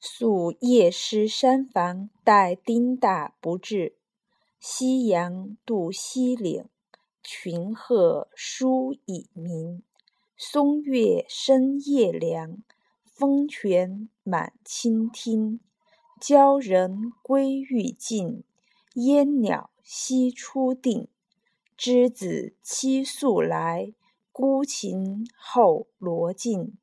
宿夜诗山房，待丁大不至。夕阳渡西岭，群鹤书已鸣。松月深夜凉，风泉满清听。鲛人归欲尽，烟鸟栖初定。知子期宿来，孤琴后罗尽。